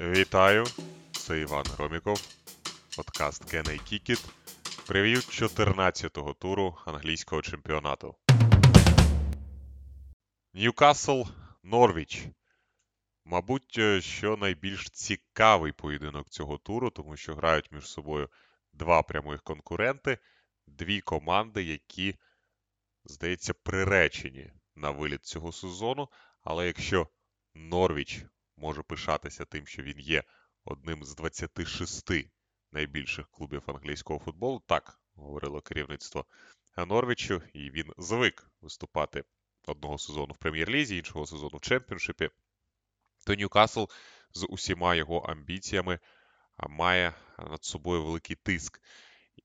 Вітаю! Це Іван Громіков, подкаст I Kick прев'ю 14-го туру англійського чемпіонату. Ньюкасл Норвіч. Мабуть, е, що найбільш цікавий поєдинок цього туру, тому що грають між собою два прямих конкуренти, дві команди, які, здається, приречені на виліт цього сезону. Але якщо Норвіч може пишатися тим, що він є одним з 26 найбільших клубів англійського футболу. Так говорило керівництво Норвічу, і він звик виступати одного сезону в прем'єр-лізі, іншого сезону в чемпіоншипі. То Ньюкасл з усіма його амбіціями має над собою великий тиск.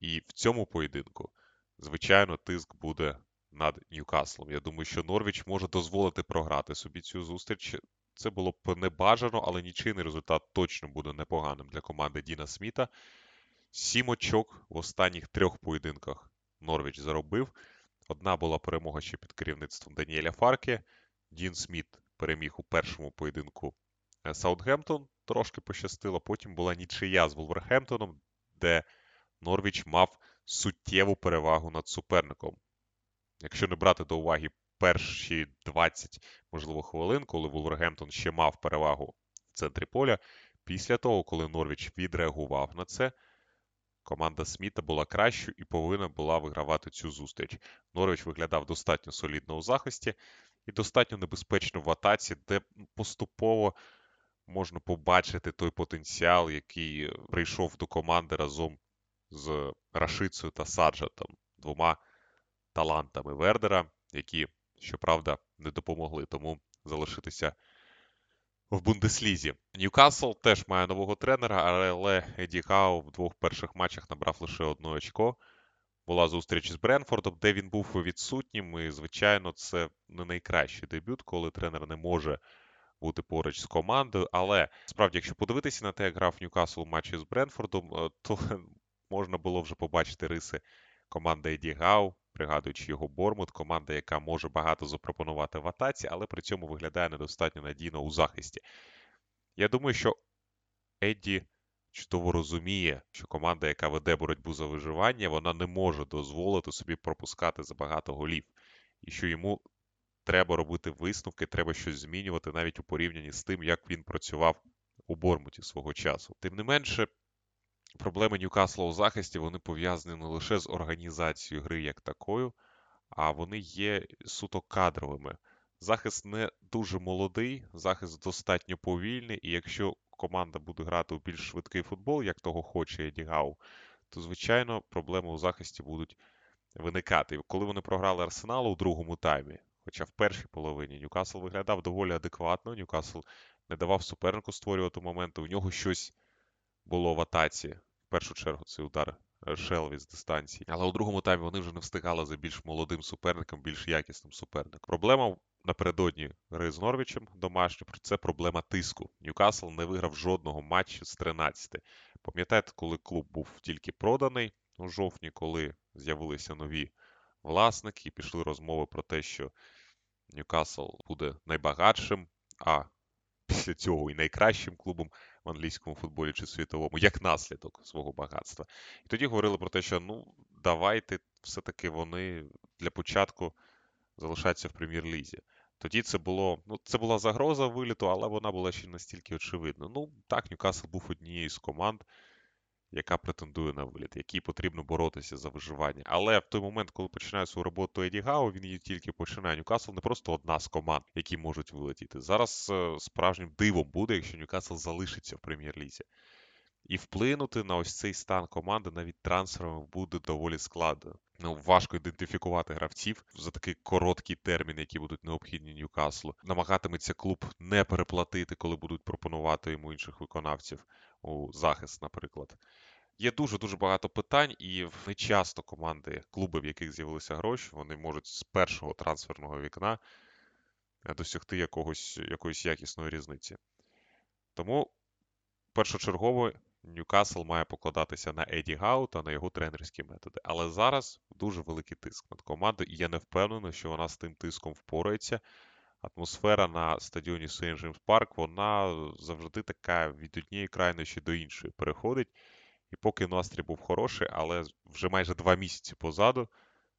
І в цьому поєдинку, звичайно, тиск буде над Ньюкаслом. Я думаю, що Норвіч може дозволити програти собі цю зустріч це було б небажано, але нічийний результат точно буде непоганим для команди Діна Сміта. Сім очок в останніх трьох поєдинках Норвіч заробив. Одна була перемога ще під керівництвом Даніеля Фарке. Дін Сміт переміг у першому поєдинку е, Саутгемптон, трошки пощастило. Потім була нічия з Волверхемптоном, де Норвіч мав суттєву перевагу над суперником. Якщо не брати до уваги перші 20, можливо, хвилин, коли Вулвергемптон ще мав перевагу в центрі поля. Після того, коли Норвіч відреагував на це, команда Сміта була кращою і повинна була вигравати цю зустріч. Норвіч виглядав достатньо солідно у захисті і достатньо небезпечно в атаці, де поступово можна побачити той потенціал, який прийшов до команди разом з Рашицею та Саджатом, двома талантами Вердера, які щоправда, не допомогли тому залишитися в Бундеслізі. Ньюкасл теж має нового тренера, але Еді Хау в двох перших матчах набрав лише одне очко. Була зустріч з Бренфордом, де він був відсутнім. І, звичайно, це не найкращий дебют, коли тренер не може бути поруч з командою. Але справді, якщо подивитися на те, як грав Ньюкасл у матчі з Бренфордом, е, то можна було вже побачити риси команди Еді Гау, пригадуючи його Бормут, команда, яка може багато запропонувати в атаці, але при цьому виглядає недостатньо надійно у захисті. Я думаю, що Едді чудово розуміє, що команда, яка веде боротьбу за виживання, вона не може дозволити собі пропускати забагато голів. І що йому треба робити висновки, треба щось змінювати навіть у порівнянні з тим, як він працював у Бормуті свого часу. Тим не менше, проблеми Ньюкасла у захисті вони пов'язані не лише з організацією гри як такою, а вони є суто кадровими. Захист не дуже молодий, захист достатньо повільний, і якщо команда буде грати у більш швидкий футбол, як того хоче Еді Гау, то, звичайно, проблеми у захисті будуть виникати. Коли вони програли Арсеналу у другому таймі, хоча в першій половині Ньюкасл виглядав доволі адекватно, Ньюкасл не давав супернику створювати моменти, у нього щось було в атаці. В першу чергу цей удар Шелві з дистанції. Але у другому таймі вони вже не встигали за більш молодим суперником, більш якісним суперником. Проблема напередодні гри з Норвічем домашньо, це проблема тиску. Ньюкасл не виграв жодного матчу з 13. Пам'ятаєте, коли клуб був тільки проданий у жовтні, коли з'явилися нові власники і пішли розмови про те, що Ньюкасл буде найбагатшим, а після цього і найкращим клубом в англійському футболі чи світовому, як наслідок свого багатства. І тоді говорили про те, що ну давайте все-таки вони для початку залишаться в прем'єр-лізі. Тоді це було, ну це була загроза виліту, але вона була ще настільки очевидна. Ну так, Ньюкасл був однією з команд, яка претендує на виліт, якій потрібно боротися за виживання. Але в той момент, коли починає свою роботу Еді Гау, він її тільки починає. Ньюкасл не просто одна з команд, які можуть вилетіти. Зараз е, справжнім дивом буде, якщо Ньюкасл залишиться в прем'єр-лізі. І вплинути на ось цей стан команди навіть трансферами буде доволі складно. Ну, важко ідентифікувати гравців за такий короткий термін, які будуть необхідні Ньюкаслу. Намагатиметься клуб не переплатити, коли будуть пропонувати йому інших виконавців у захист, наприклад. Є дуже-дуже багато питань, і не часто команди, клуби, в яких з'явилися гроші, вони можуть з першого трансферного вікна е, досягти якогось, якоїсь якісної різниці. Тому першочергово Ньюкасл має покладатися на Еді Гау та на його тренерські методи. Але зараз дуже великий тиск над командою, і я не впевнений, що вона з тим тиском впорається. Атмосфера на стадіоні Сейн Джеймс Парк, вона завжди така від однієї крайнощі до іншої переходить. І поки настрій був хороший, але вже майже два місяці позаду,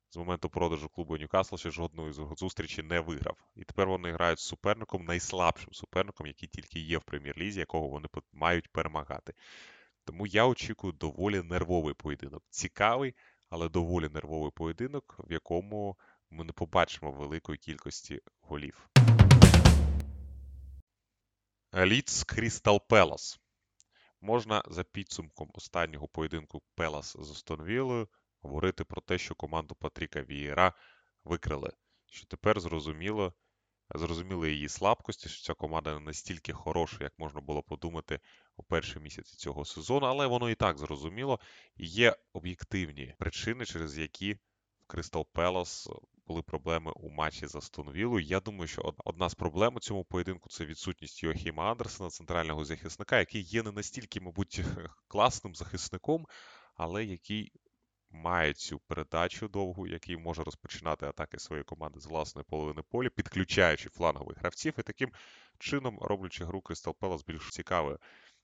з моменту продажу клубу Ньюкасл ще жодної зустрічі не виграв. І тепер вони грають з суперником, найслабшим суперником, який тільки є в прем'єр-лізі, якого вони мають перемагати. Тому я очікую доволі нервовий поєдинок. Цікавий, але доволі нервовий поєдинок, в якому ми не побачимо великої кількості голів. Ліц Крістал Пелас. Можна за підсумком останнього поєдинку Пелас з Остонвілою говорити про те, що команду Патріка Вієра викрили. Що тепер зрозуміло, зрозуміли її слабкості, що ця команда не настільки хороша, як можна було подумати у перші місяці цього сезону, але воно і так зрозуміло. Є об'єктивні причини, через які в Кристал Пелос були проблеми у матчі за Стонвілу. Я думаю, що одна з проблем у цьому поєдинку це відсутність Йохіма Андерсена, центрального захисника, який є не настільки, мабуть, класним захисником, але який має цю передачу довгу, який може розпочинати атаки своєї команди з власної половини поля, підключаючи флангових гравців, і таким чином роблячи гру Кристал Пелас більш цікавою.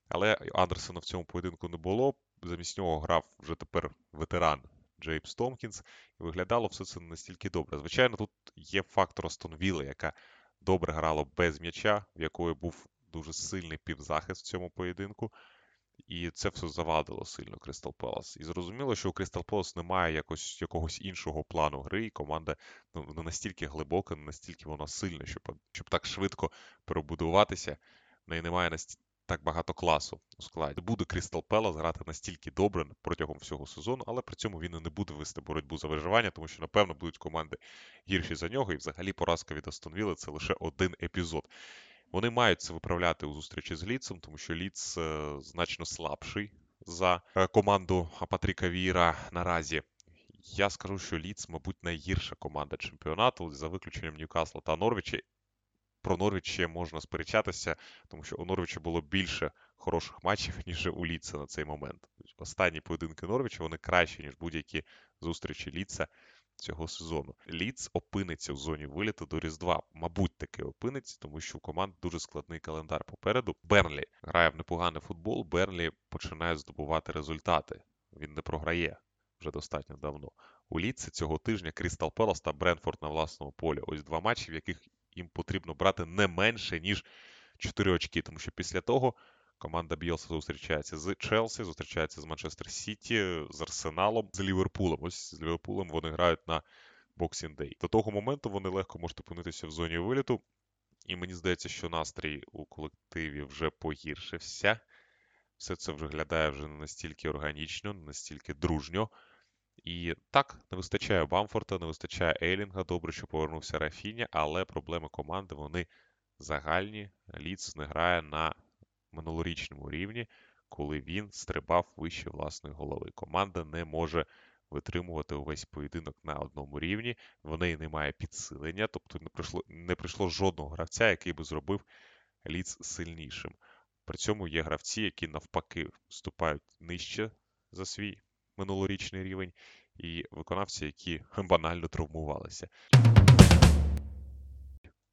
Але Андерсена в цьому поєдинку не було. Замість нього грав вже тепер ветеран Джеймс Томкінс, і виглядало все це настільки добре. Звичайно, тут є фактор Астон Вілли, яка добре грала без м'яча, в якої був дуже сильний півзахист в цьому поєдинку. І це все завадило сильно Кристал Пелас. І зрозуміло, що у Кристал Пелас немає якось, якогось іншого плану гри, і команда ну, не настільки глибока, не настільки вона сильна, щоб щоб так швидко перебудуватися. В неї немає так багато класу у складі. Буде Крістал Пелас грати настільки добре протягом всього сезону, але при цьому він і не буде вести боротьбу за виживання, тому що, напевно, будуть команди гірші за нього. І взагалі поразка від Астон це лише один епізод. Вони мають це виправляти у зустрічі з Ліцем, тому що Ліц е, значно слабший за е, команду Патріка Віра наразі. Я скажу, що Ліц, мабуть, найгірша команда чемпіонату за виключенням Ньюкасла та Норвіча. Про Норвіч ще можна сперечатися, тому що у Норвіча було більше хороших матчів, ніж у Ліца на цей момент. Останні поєдинки Норвіча вони кращі, ніж будь-які зустрічі Ліца цього сезону. Ліц опиниться в зоні виліту до Різдва. Мабуть, таки опиниться, тому що у команд дуже складний календар попереду. Бернлі грає в непоганий футбол. Бернлі починає здобувати результати. Він не програє вже достатньо давно. У Ліці цього тижня Крістал Пелас та Бренфорд на власному полі. Ось два матчі, в яких їм потрібно брати не менше, ніж 4 очки, тому що після того команда Білса зустрічається з Челсі, зустрічається з Манчестер Сіті, з Арсеналом, з Ліверпулем. Ось з Ліверпулем вони грають на Boxing Day. До того моменту вони легко можуть опинитися в зоні виліту. І мені здається, що настрій у колективі вже погіршився. Все це виглядає вже не настільки органічно, не настільки дружньо. І так, не вистачає Бамфорта, не вистачає Ейлінга. Добре, що повернувся Рафіня, але проблеми команди вони загальні. Ліц не грає на минулорічному рівні, коли він стрибав вище власної голови. Команда не може витримувати увесь поєдинок на одному рівні, в неї немає підсилення, тобто не прийшло не прийшло жодного гравця, який би зробив ліц сильнішим. При цьому є гравці, які навпаки вступають нижче за свій минулорічний рівень, і виконавці, які банально травмувалися.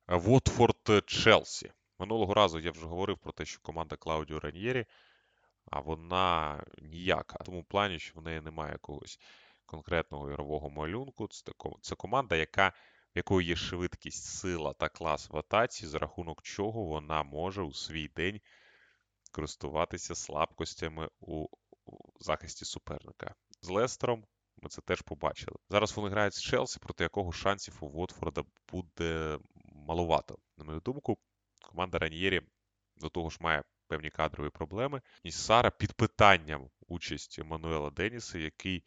Вотфорд Челсі. Минулого разу я вже говорив про те, що команда Клаудіо Раньєрі, а вона ніяка. В тому плані, що в неї немає якогось конкретного ігрового малюнку. Це команда, яка, якої є швидкість, сила та клас в атаці, за рахунок чого вона може у свій день користуватися слабкостями у захисті суперника. З Лестером ми це теж побачили. Зараз вони грають з Челсі, проти якого шансів у Вотфорда буде маловато. На мою думку, команда Раньєрі до того ж має певні кадрові проблеми. І Сара під питанням участь Мануела Деніса, який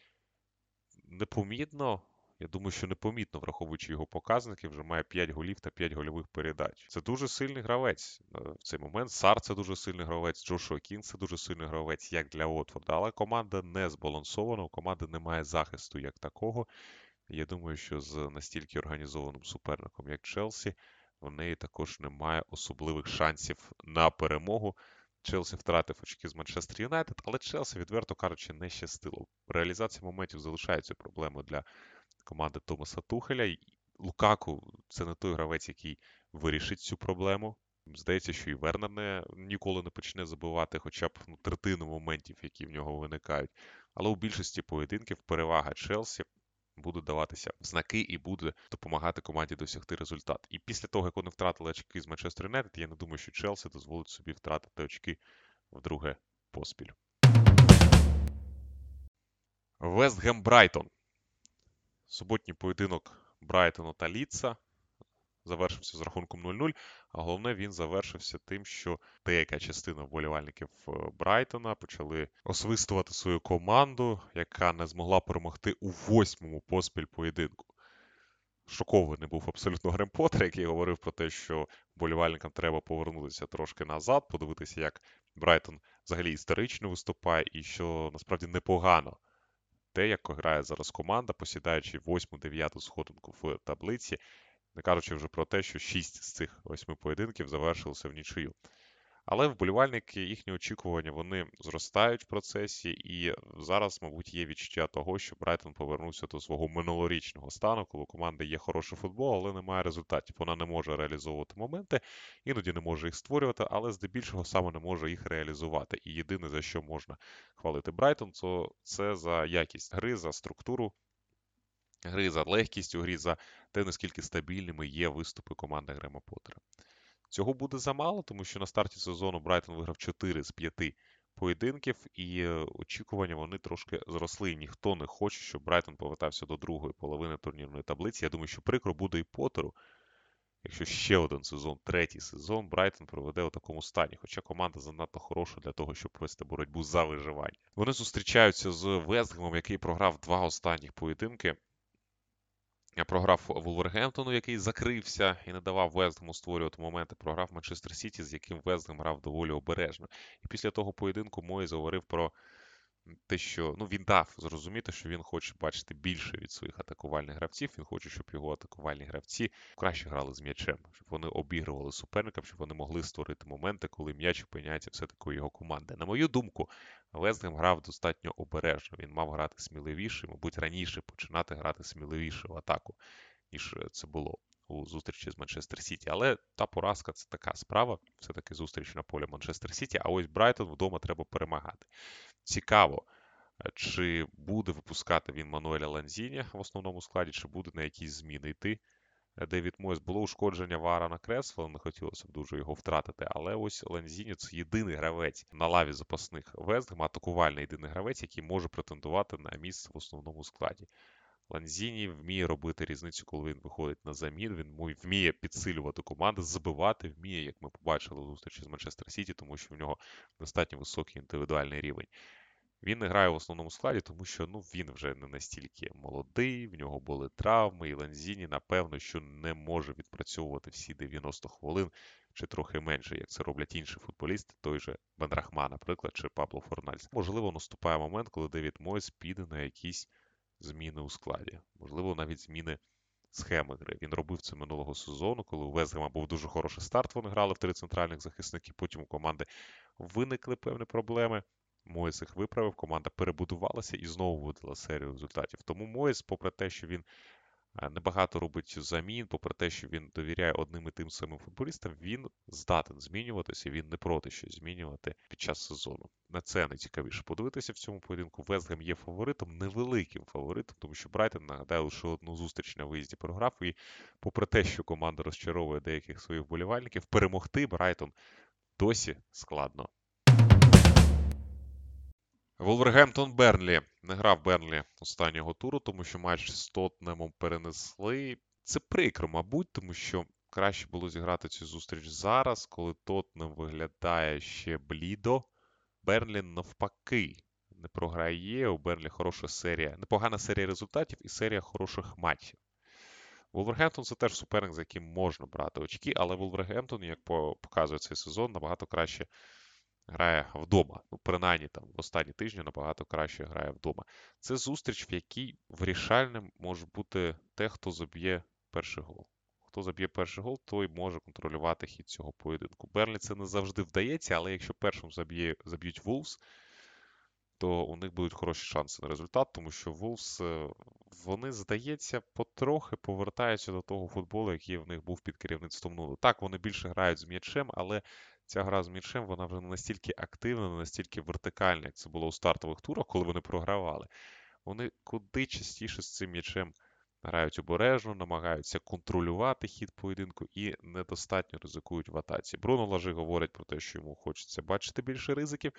непомітно я думаю, що непомітно, враховуючи його показники, вже має 5 голів та 5 гольових передач. Це дуже сильний гравець е, в цей момент. Сар це дуже сильний гравець, Джошуа Кін це дуже сильний гравець, як для Отфорда. Але команда не збалансована, у команди немає захисту як такого. Я думаю, що з настільки організованим суперником, як Челсі, в неї також немає особливих шансів на перемогу. Челсі втратив очки з Манчестер Юнайтед, але Челсі, відверто кажучи, не щастило. Реалізація моментів залишається проблемою для команди Томаса Тухеля. Лукаку це не той гравець, який вирішить цю проблему. Здається, що і Вернер не, ніколи не почне забивати хоча б ну, третину моментів, які в нього виникають. Але у більшості поєдинків перевага Челсі буде даватися в знаки і буде допомагати команді досягти результат. І після того, як вони втратили очки з Манчестер Юнайтед, я не думаю, що Челсі дозволить собі втратити очки вдруге поспіль. Вестгем Брайтон. Суботній поєдинок Брайтону та Ліца завершився з рахунком 0-0, а головне він завершився тим, що деяка частина вболівальників е, Брайтона почали освистувати свою команду, яка не змогла перемогти у восьмому поспіль поєдинку. Шокований був абсолютно Грем Поттер, який говорив про те, що вболівальникам треба повернутися трошки назад, подивитися, як Брайтон взагалі історично виступає, і що насправді непогано те, як грає зараз команда, посідаючи 8-9 сходинку в таблиці, не кажучи вже про те, що 6 з цих 8 поєдинків завершилися в нічию. Але вболівальники, їхні очікування вони зростають в процесі, і зараз, мабуть, є відчуття того, що Брайтон повернувся до свого минулорічного стану, коли у команди є хороший футбол, але немає результатів. Вона не може реалізовувати моменти, іноді не може їх створювати, але здебільшого саме не може їх реалізувати. І єдине за що можна хвалити Брайтон, то це за якість гри, за структуру. Гри за легкість у грі, за те, наскільки стабільними є виступи команди Грема Поттера. Цього буде замало, тому що на старті сезону Брайтон виграв 4 з 5 поєдинків, і е, очікування вони трошки зросли. Ніхто не хоче, щоб Брайтон повертався до другої половини турнірної таблиці. Я думаю, що прикро буде і Поттеру, якщо ще один сезон, третій сезон, Брайтон проведе у такому стані. Хоча команда занадто хороша для того, щоб вести боротьбу за виживання. Вони зустрічаються з Вестгемом, який програв два останніх поєдинки. Програв Вулвергемптону, який закрився і не давав Вестгему створювати моменти. Програв Манчестер Сіті, з яким Вестгем грав доволі обережно. І після того поєдинку Мой говорив про те, що ну він дав зрозуміти, що він хоче бачити більше від своїх атакувальних гравців. Він хоче, щоб його атакувальні гравці краще грали з м'ячем, щоб вони обігрували суперника, щоб вони могли створити моменти, коли м'яч опиняється все-таки у його команди. На мою думку, Вестгем грав достатньо обережно. Він мав грати сміливіше, мабуть, раніше починати грати сміливіше в атаку, ніж це було. У зустрічі з Манчестер Сіті, але та поразка це така справа. Все-таки зустріч на полі Манчестер Сіті. А ось Брайтон вдома треба перемагати. Цікаво, е, чи буде випускати він Мануеля Ланзіні в основному складі, чи буде на якісь зміни йти. Девід Мойс було ушкодження Вара на кресло, не хотілося б дуже його втратити. Але ось Ланзіні це єдиний гравець на лаві запасних Вестгема, атакувальний єдиний гравець, який може претендувати на місце в основному складі. Ланзіні вміє робити різницю, коли він виходить на замін. Він вміє підсилювати команди, забивати, вміє, як ми побачили у зустрічі з Манчестер Сіті, тому що в нього достатньо високий індивідуальний рівень. Він не грає в основному складі, тому що ну, він вже не настільки молодий, в нього були травми, і Ланзіні, напевно, що не може відпрацьовувати всі 90 хвилин чи трохи менше, як це роблять інші футболісти, той же Бенрахма, наприклад, чи Пабло Форнальс. Можливо, наступає момент, коли Девід Мойс піде на якісь зміни у складі, можливо, навіть зміни схеми гри. Він робив це минулого сезону, коли у Везгема був дуже хороший старт. Вони грали в три центральних захисники. Потім у команди виникли певні проблеми. Моїс їх виправив, команда перебудувалася і знову видала серію результатів. Тому Моїс, попри те, що він небагато робить замін, попри те, що він довіряє одним і тим самим футболістам, він здатен змінюватися, він не проти щось змінювати під час сезону. На це найцікавіше подивитися в цьому поєдинку. Вестгем є фаворитом, невеликим фаворитом, тому що Брайтон, нагадаю, лише одну зустріч на виїзді програв. І попри те, що команда розчаровує деяких своїх вболівальників, перемогти Брайтон досі складно. Волвергемптон Бернлі не грав Бернлі останнього туру, тому що матч з Тотнемом перенесли. Це прикро, мабуть, тому що краще було зіграти цю зустріч зараз, коли Тотнем виглядає ще блідо. Бернлі навпаки не програє. У Бернлі хороша серія, непогана серія результатів і серія хороших матчів. Волвергемптон це теж суперник, за яким можна брати очки, але Волвергемптон, як показує цей сезон, набагато краще грає вдома. Ну, принаймні там в останні тижні набагато краще грає вдома. Це зустріч, в якій вирішальним може бути те, хто заб'є перший гол. Хто заб'є перший гол, той може контролювати хід цього поєдинку. Берлі це не завжди вдається, але якщо першим заб'є, заб'ють Вулфс, то у них будуть хороші шанси на результат, тому що Вулфс вони, здається, потрохи повертаються до того футболу, який в них був під керівництвом Нулу. Так, вони більше грають з м'ячем, але ця гра з м'ячем вона вже не настільки активна, не настільки вертикальна, як це було у стартових турах, коли вони програвали. Вони куди частіше з цим м'ячем грають обережно, намагаються контролювати хід поєдинку і недостатньо ризикують в атаці. Бруно Лажи говорить про те, що йому хочеться бачити більше ризиків.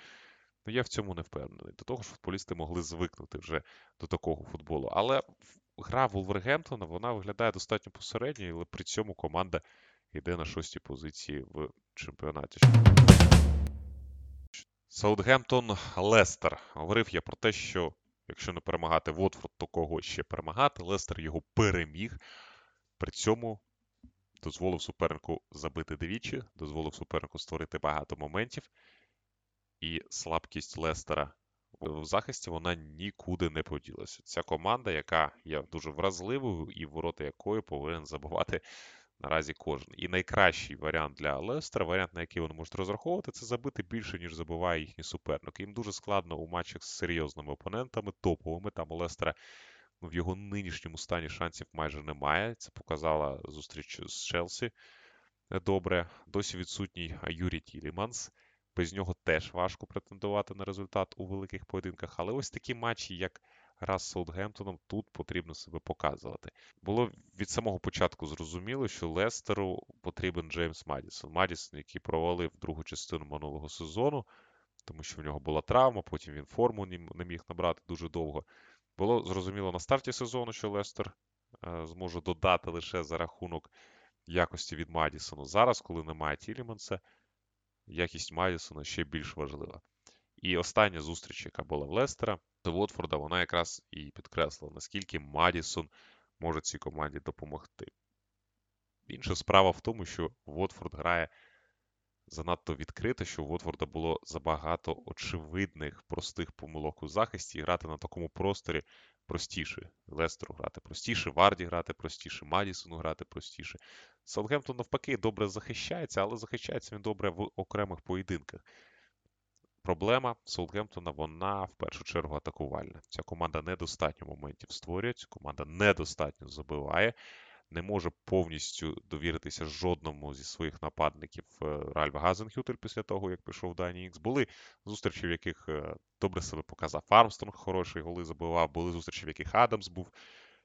Ну, я в цьому не впевнений. До того ж, футболісти могли звикнути вже до такого футболу. Але гра Вулвергемптона вона виглядає достатньо посередньо, але при цьому команда йде на шостій позиції в чемпіонаті. Саутгемптон Лестер. Говорив я про те, що якщо не перемагати Вотфорд, то кого ще перемагати. Лестер його переміг. При цьому дозволив супернику забити двічі, дозволив супернику створити багато моментів і слабкість Лестера в захисті вона нікуди не поділася. Ця команда, яка є дуже вразливою, і ворота якої повинен забувати наразі кожен. І найкращий варіант для Лестера, варіант, на який вони можуть розраховувати, це забити більше, ніж забиває їхній суперник. Їм дуже складно у матчах з серйозними опонентами, топовими. Там у Лестера в його нинішньому стані шансів майже немає. Це показала зустріч з Челсі. Добре, досі відсутній Юрій Тіліманс. Без нього теж важко претендувати на результат у великих поєдинках. Але ось такі матчі, як гра з Саутгемптоном, тут потрібно себе показувати. Було від самого початку зрозуміло, що Лестеру потрібен Джеймс Мадісон. Мадісон, який провалив другу частину минулого сезону, тому що в нього була травма, потім він форму не міг набрати дуже довго. Було зрозуміло на старті сезону, що Лестер е, зможе додати лише за рахунок якості від Мадісону. Зараз, коли немає Тіліманса, якість Мадісона ще більш важлива. І остання зустріч, яка була в Лестера, до Вотфорда, вона якраз і підкреслила, наскільки Мадісон може цій команді допомогти. Інша справа в тому, що Вотфорд грає занадто відкрито, що у Вотфорда було забагато очевидних простих помилок у захисті, і грати на такому просторі простіше. Лестеру грати простіше, Варді грати простіше, Мадісону грати простіше. Саутгемптон, навпаки, добре захищається, але захищається він добре в окремих поєдинках. Проблема Саутгемптона, вона в першу чергу атакувальна. Ця команда недостатньо моментів створює, ця команда недостатньо забиває не може повністю довіритися жодному зі своїх нападників е, Ральф Газенхютель після того, як пішов Дані Ікс. Були зустрічі, в яких е, добре себе показав Армстронг, хороший голи забивав. Були зустрічі, в яких Адамс був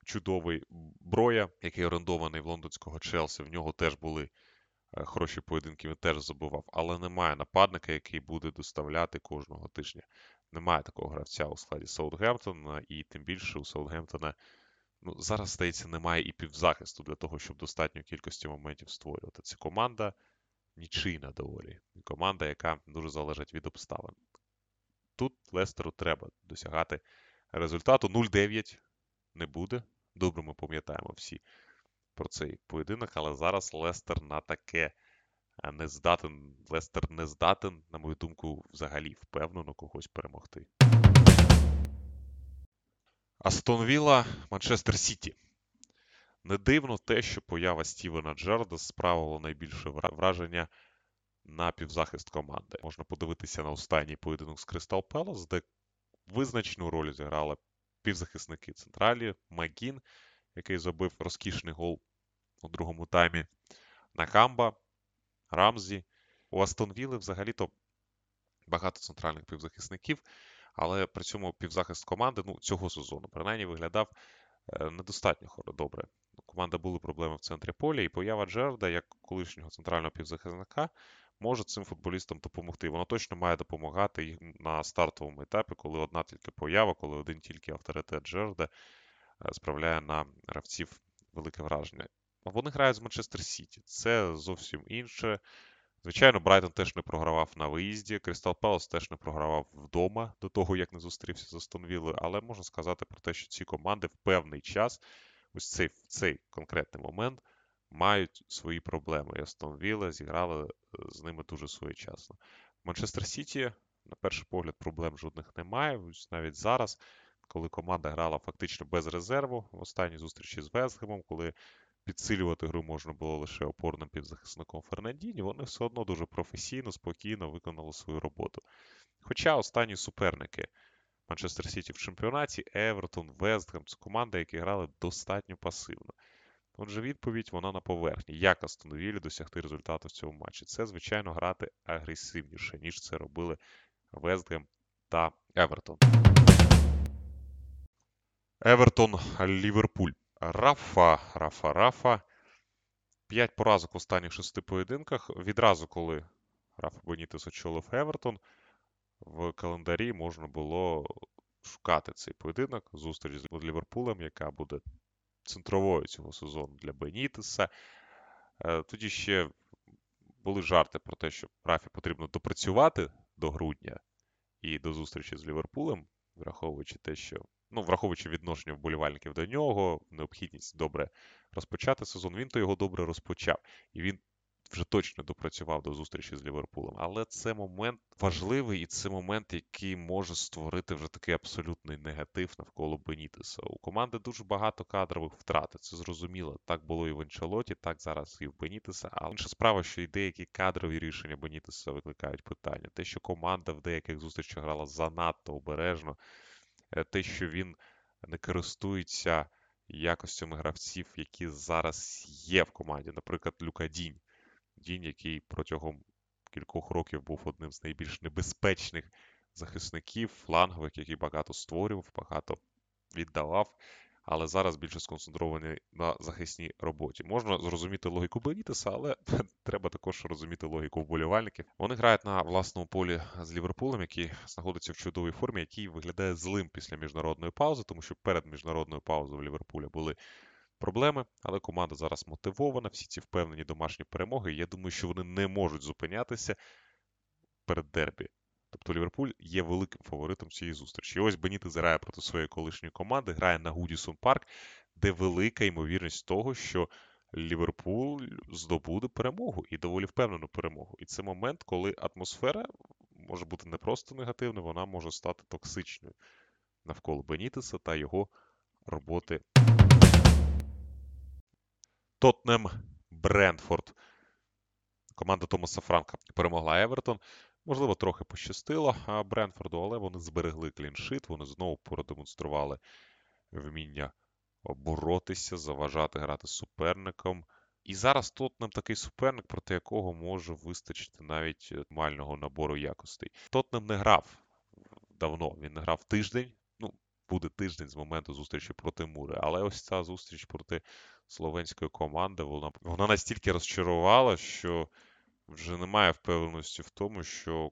чудовий. Броя, який орендований в лондонського Челсі, в нього теж були. Е, хороші поєдинки він теж забував, але немає нападника, який буде доставляти кожного тижня. Немає такого гравця у складі Саутгемптона, і тим більше у Саутгемптона ну, зараз, здається, немає і півзахисту для того, щоб достатньо кількості моментів створювати. Це команда нічийна доволі. Команда, яка дуже залежить від обставин. Тут Лестеру треба досягати результату. 0-9 не буде. Добре, ми пам'ятаємо всі про цей поєдинок, але зараз Лестер на таке не здатен. Лестер не здатен, на мою думку, взагалі впевнено когось перемогти. Астон Вілла, Манчестер Сіті. Не дивно те, що поява Стівена Джерда справила найбільше враження на півзахист команди. Можна подивитися на останній поєдинок з Кристал Пелос, де визначну роль зіграли півзахисники централі, Магін, який забив розкішний гол у другому таймі. Накамба, Рамзі. У Астон Вілли взагалі-то багато центральних півзахисників але при цьому півзахист команди ну, цього сезону принаймні виглядав е, недостатньо добре. команда були проблеми в центрі поля, і поява Джерда, як колишнього центрального півзахисника, може цим футболістам допомогти. Вона точно має допомагати їм на стартовому етапі, коли одна тільки поява, коли один тільки авторитет Джерда справляє на гравців велике враження. Вони грають з Манчестер Сіті. Це зовсім інше. Звичайно, Брайтон теж не програвав на виїзді, Крістал Пелос теж не програвав вдома до того, як не зустрівся з Астон але можна сказати про те, що ці команди в певний час, ось цей в цей конкретний момент, мають свої проблеми. І Астон Вілла зіграли е, з ними дуже своєчасно. Манчестер Сіті, на перший погляд, проблем жодних немає. Ось навіть зараз, коли команда грала фактично без резерву в останній зустрічі з Вестгемом, коли підсилювати гру можна було лише опорним півзахисником Фернандіні, вони все одно дуже професійно, спокійно виконали свою роботу. Хоча останні суперники Манчестер Сіті в чемпіонаті, Евертон, Вестгем це команди, які грали достатньо пасивно. Отже, відповідь вона на поверхні. Як Астонвілі досягти результату в цьому матчі? Це, звичайно, грати агресивніше, ніж це робили Вестгем та Евертон. Евертон Ліверпуль. Рафа, Рафа, Рафа. П'ять поразок в останніх шести поєдинках. Відразу, коли Рафа Бенітес очолив Евертон, в календарі можна було шукати цей поєдинок. Зустріч з Ліверпулем, яка буде центровою цього сезону для Бенітеса. Е, тоді ще були жарти про те, що Рафі потрібно допрацювати до грудня і до зустрічі з Ліверпулем, враховуючи те, що ну, враховуючи відношення вболівальників до нього, необхідність добре розпочати сезон, він то його добре розпочав. І він вже точно допрацював до зустрічі з Ліверпулем. Але це момент важливий, і це момент, який може створити вже такий абсолютний негатив навколо Бенітеса. У команди дуже багато кадрових втрат. Це зрозуміло. Так було і в Анчелоті, так зараз і в Бенітеса. Але інша справа, що і деякі кадрові рішення Бенітеса викликають питання. Те, що команда в деяких зустрічах грала занадто обережно, те, що він не користується якостями гравців, які зараз є в команді, наприклад, Люка Дінь. Дінь, який протягом кількох років був одним з найбільш небезпечних захисників, флангових, який багато створював, багато віддавав, але зараз більше сконцентрований на захисній роботі. Можна зрозуміти логіку Бенітеса, але треба також розуміти логіку вболівальників. Вони грають на власному полі з Ліверпулем, який знаходиться в чудовій формі, який виглядає злим після міжнародної паузи, тому що перед міжнародною паузою в Ліверпуля були проблеми, але команда зараз мотивована, всі ці впевнені домашні перемоги. Я думаю, що вони не можуть зупинятися перед дербі. Тобто Ліверпуль є великим фаворитом цієї зустрічі. І ось Беніти грає проти своєї колишньої команди, грає на Гудісон Парк, де велика ймовірність того, що Ліверпуль здобуде перемогу і доволі впевнену перемогу. І це момент, коли атмосфера може бути не просто негативною, вона може стати токсичною навколо Бенітеса та його роботи. Тотнем Брентфорд. Команда Томаса Франка перемогла Евертон. Можливо, трохи пощастило Брентфорду, але вони зберегли кліншит, вони знову продемонстрували вміння боротися, заважати грати з суперником. І зараз Тотнем такий суперник, проти якого може вистачити навіть нормального набору якостей. Тотнем не грав давно, він не грав тиждень. Ну, буде тиждень з моменту зустрічі проти Мури. Але ось ця зустріч проти словенської команди, вона вона настільки розчарувала, що вже немає впевненості в тому, що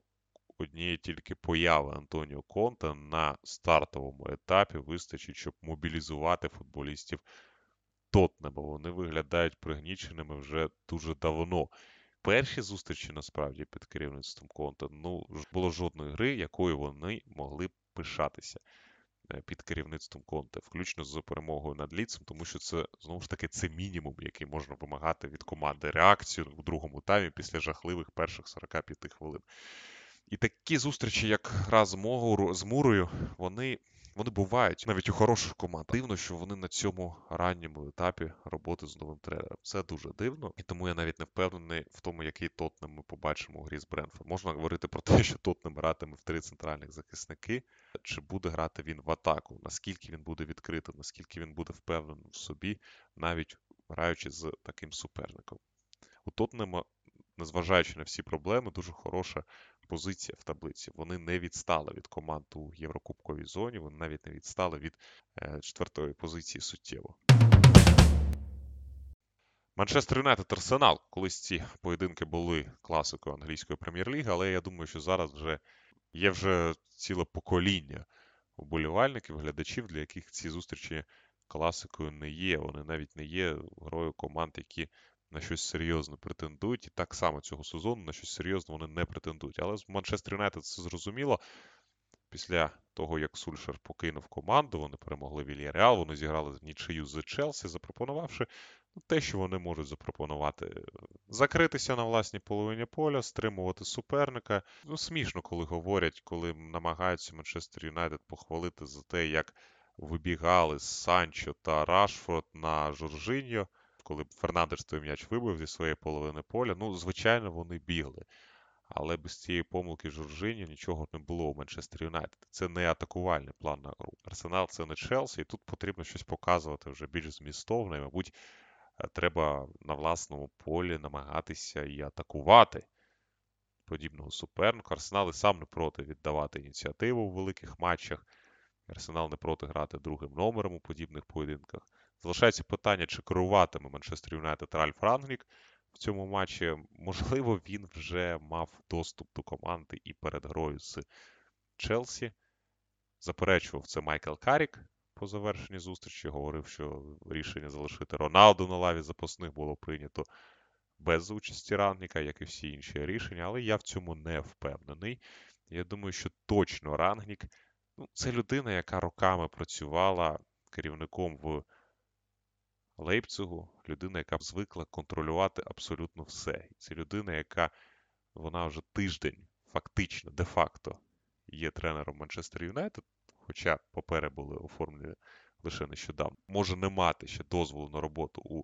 однієї тільки появи Антоніо Конта на стартовому етапі вистачить, щоб мобілізувати футболістів Тотнема. Вони виглядають пригніченими вже дуже давно. Перші зустрічі насправді під керівництвом Конта ну було жодної гри, якою вони могли пишатися. Е, під керівництвом Конте, включно з перемогою над Ліцем, тому що це знову ж таки це мінімум, який можна вимагати від команди реакцію в другому таймі після жахливих перших 45 хвилин. І такі зустрічі, як гра з з Мурою, вони вони бувають навіть у хороших команд. Дивно, що вони на цьому ранньому етапі роботи з новим тренером. Це дуже дивно, і тому я навіть не впевнений в тому, який Тотнем ми побачимо у грі з Бренфорд. Можна говорити про те, що Тотнем гратиме в три центральних захисники, чи буде грати він в атаку, наскільки він буде відкритий, наскільки він буде впевнений в собі, навіть граючи з таким суперником. У Тотнема, незважаючи на всі проблеми, дуже хороша позиція в таблиці. Вони не відстали від команд у Єврокубковій зоні, вони навіть не відстали від е, четвертої позиції суттєво. Манчестер Юнайтед Арсенал. Колись ці поєдинки були класикою англійської прем'єр-ліги, але я думаю, що зараз вже є вже ціле покоління вболівальників, глядачів, для яких ці зустрічі класикою не є. Вони навіть не є грою команд, які на щось серйозне претендують. І так само цього сезону на щось серйозне вони не претендують. Але з Манчестер Юнайтед це зрозуміло. Після того, як Сульшер покинув команду, вони перемогли Вільяреал, вони зіграли в нічию з Челсі, запропонувавши ну, те, що вони можуть запропонувати. Закритися на власній половині поля, стримувати суперника. Ну, смішно, коли говорять, коли намагаються Манчестер Юнайтед похвалити за те, як вибігали Санчо та Рашфорд на Жоржиньо коли Фернандеш той м'яч вибив зі своєї половини поля, ну, звичайно, вони бігли. Але без цієї помилки Жоржині нічого не було у Манчестер Юнайтед. Це не атакувальний план на гру. Арсенал це не Челсі, і тут потрібно щось показувати вже більш змістовне. І, мабуть, е, треба на власному полі намагатися і атакувати подібного суперника. Арсенал і сам не проти віддавати ініціативу у великих матчах. Арсенал не проти грати другим номером у подібних поєдинках. Залишається питання, чи керуватиме Манчестер Юнайтед Ральф Рангнік в цьому матчі. Можливо, він вже мав доступ до команди і перед грою з Челсі. Заперечував це Майкл Карік по завершенні зустрічі. Говорив, що рішення залишити Роналду на лаві запасних було прийнято без участі Рангніка, як і всі інші рішення, але я в цьому не впевнений. Я думаю, що точно Рангнік ну, це людина, яка роками працювала керівником в Лейпцигу, людина, яка звикла контролювати абсолютно все. Це людина, яка вона вже тиждень, фактично, де-факто, є тренером Манчестер Юнайтед, хоча папери були оформлені лише нещодавно. Може не мати ще дозволу на роботу у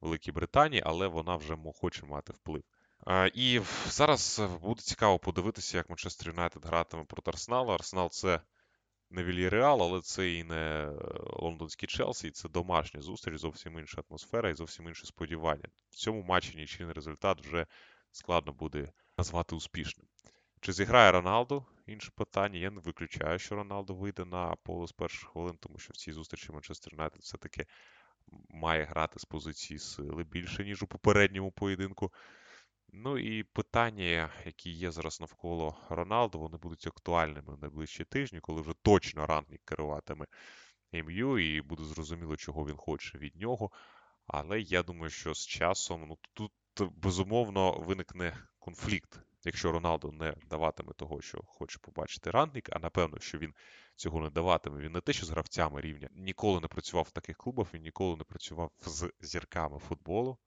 Великій Британії, але вона вже хоче мати вплив. І зараз буде цікаво подивитися, як Манчестер Юнайтед гратиме проти Арсеналу. Арсенал це не Вільяреал, але це і не е, лондонський Челсі, і це домашня зустріч, зовсім інша атмосфера і зовсім інші сподівання. В цьому матчі нічийний результат вже складно буде назвати успішним. Чи зіграє Роналду? Інше питання. Я не виключаю, що Роналду вийде на поле з перших хвилин, тому що в цій зустрічі Манчестер Юнайтед все-таки має грати з позиції сили більше, ніж у попередньому поєдинку. Ну і питання, які є зараз навколо Роналду, вони будуть актуальними в найближчі тижні, коли вже точно Рангнік керуватиме МЮ, і буде зрозуміло, чого він хоче від нього. Але я думаю, що з часом ну, тут безумовно виникне конфлікт, якщо Роналду не даватиме того, що хоче побачити Рангнік, а напевно, що він цього не даватиме. Він не те, що з гравцями рівня ніколи не працював в таких клубах, він ніколи не працював з зірками футболу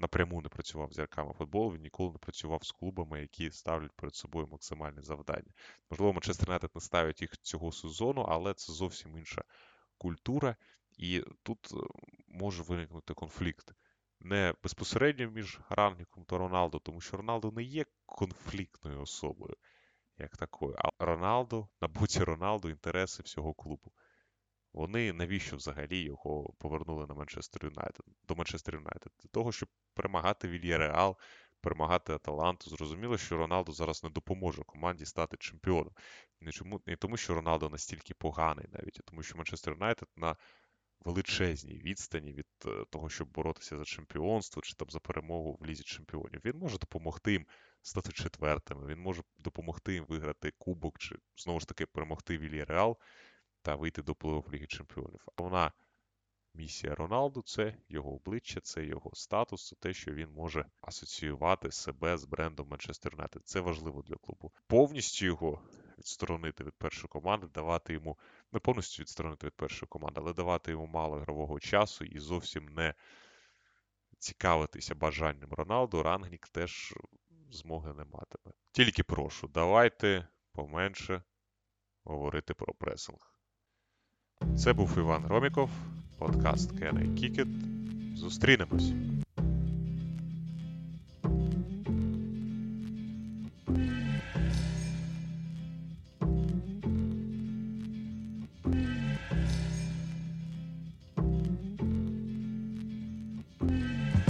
напряму не працював з зірками футболу, він ніколи не працював з клубами, які ставлять перед собою максимальне завдання. Можливо, Манчестер Юнайтед не ставить їх цього сезону, але це зовсім інша культура, і тут е, може виникнути конфлікт. Не безпосередньо між Рангніком та Роналдо, тому що Роналдо не є конфліктною особою, як такою, а Роналдо, на боці Роналдо інтереси всього клубу. Вони навіщо взагалі його повернули на Манчестер Юнайтед до Манчестер Юнайтед? Для того, щоб перемагати Вільяреал, перемагати Аталанту. Зрозуміло, що Роналдо зараз не допоможе команді стати чемпіоном. Не, чому, не тому, що Роналдо настільки поганий, навіть а тому, що Манчестер Юнайтед на величезній відстані від е, того, щоб боротися за чемпіонство чи там за перемогу в лізі чемпіонів. Він може допомогти їм стати четвертими. Він може допомогти їм виграти кубок, чи знову ж таки перемогти Вільяреал та вийти до плей-офф Ліги Чемпіонів. Головна місія Роналду це його обличчя, це його статус, те, що він може асоціювати себе з брендом Манчестер Юнайтед. Це важливо для клубу. Повністю його відсторонити від першої команди, давати йому не повністю відсторонити від першої команди, але давати йому мало ігрового часу і зовсім не цікавитися бажанням Роналду. Рангнік теж змоги не матиме. Тільки прошу, давайте поменше говорити про пресинг. Це був Іван Роміков, подкаст Кене Кікет. Зустрінемось!